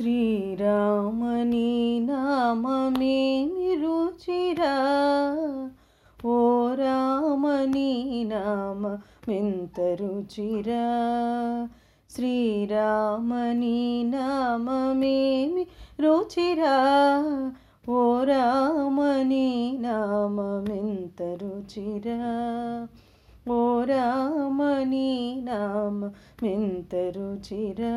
శ్రీరామని నామమేమి రుచిరా ఓ రామని నామెంత రుచిరా శ్రీరామని నామమేమి రుచిరా ఓ రామని నామెంత రుచిరా ఓ రామని నామ మెంత రుచిరా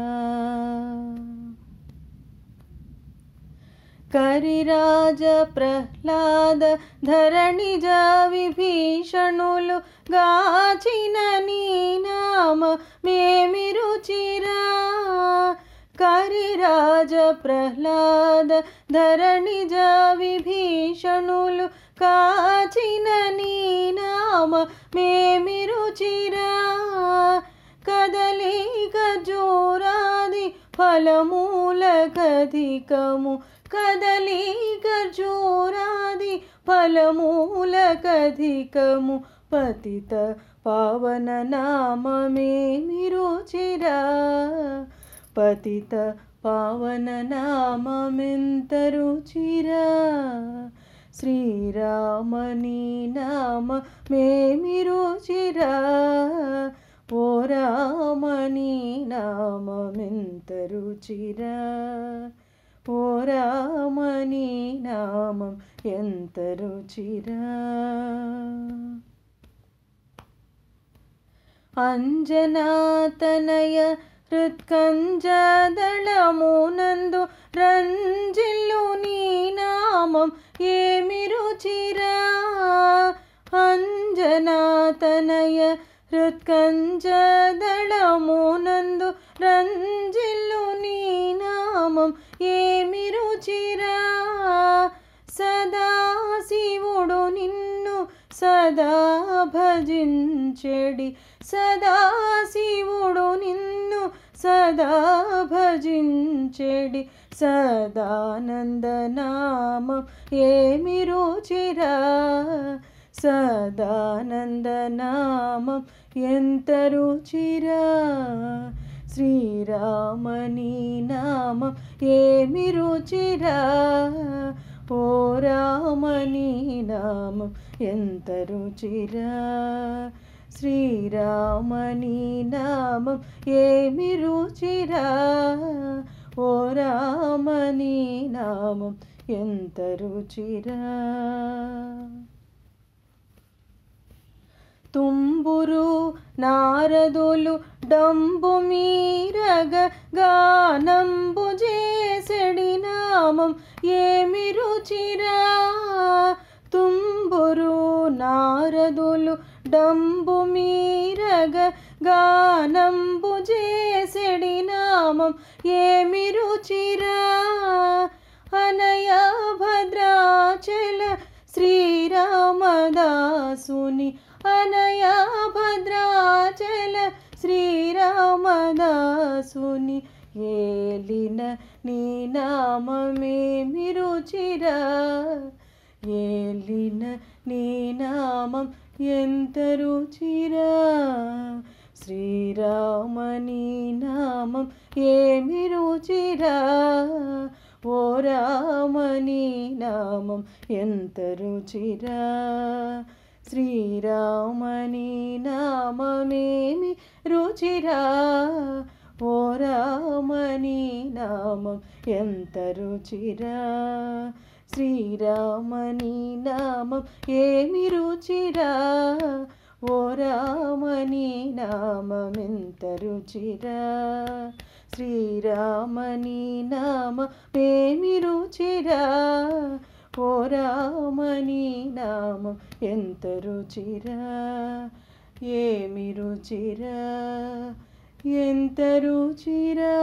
కరిరాజ ప్రహ్లాద ధరణిజ విభీషణులు గాచిన నీ నామ మేమి కరిరాజ ప్రహ్లాద ధరణిజ విభీషణులు కాచిన నీ నామ మేమి కదలిక జోరాది గజోరాది ఫలమూల కధికము కదలి గజోరాది ఫలమూల కధికము పతిత పావన నామమే రుచిరా పతిత పావన నామమెంత రుచిరా. శ్రీరామని నామ మేమి రుచిరా ఓ రామని నామమెంత రుచిరా. ఓ నామం ఎంత రుచిరా. అంజనాతనయ హృత్కంజదళమునందు రంజిల్లు నీ నామం ఏమి రుచిరా. అంజనాతనయ హృత్కంజదళమునందు రంజిల్లు నీ నామం ఏ సదా భజించెడి సదా శివుడు నిన్ను సదా భజించెడి సదానందనామం ఏమి రుచిరా? సదానందనామం ఎంత రుచిరా? శ్రీరామని నామం ఏమి రుచిరా? పోరామని నామం ఎంత రుచిరా శ్రీరామని నామం ఏమి రుచిరా? ఓ రామని నామం ఎంత రుచిరా తుంబురు నారదులు డంబు మీరగ గానంబు నామం ఏమి రుచిరా? తుంబురు నారదులు డంబు మీరగ గానంబు చేసెడి నామం ఏమి రుచిరా? అనయ భద్రాచల శ్రీరామదాసుని అనయ భద్రాచల శ్రీరామదాసుని ఏలిన నీ నామమేమి రుచిరా ఏలిన నీ నామం ఎంత రుచిరా. శ్రీరామ నీ నామం ఏమి రుచిరా ఓ రామ నీ నామం ఎంత రుచిరా. శ్రీరామ నీ నామమేమి రుచిరా. ఓ రామని నామం ఎంత రుచిరా. శ్రీరామని నామం ఏమి రుచిరా. ఓ రామని నామం ఎంత రుచిరా. శ్రీరామని నామమేమి రుచిరా. ఓ రామని నామం ఎంత రుచిరా. ఏమి రుచిరా. ఎంత రుచిరా